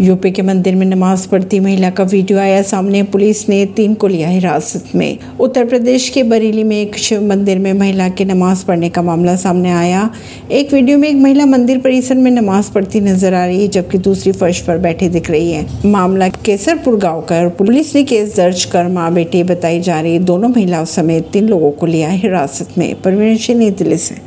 UP के मंदिर में नमाज़ पढ़ती महिला का वीडियो आया सामने। पुलिस ने तीन को लिया हिरासत में। उत्तर प्रदेश के बरेली में एक शिव मंदिर में महिला के नमाज़ पढ़ने का मामला सामने आया। एक वीडियो में एक महिला मंदिर परिसर में नमाज़ पढ़ती नज़र आ रही है, जबकि दूसरी फर्श पर बैठी दिख रही है। मामला केसरपुर गाँव का पुलिस ने केस दर्ज कर माँ बेटी बताई जा रही दोनों महिलाओं समेत तीन लोगों को लिया हिरासत में। परवीन सिंह, नई दिल्ली से।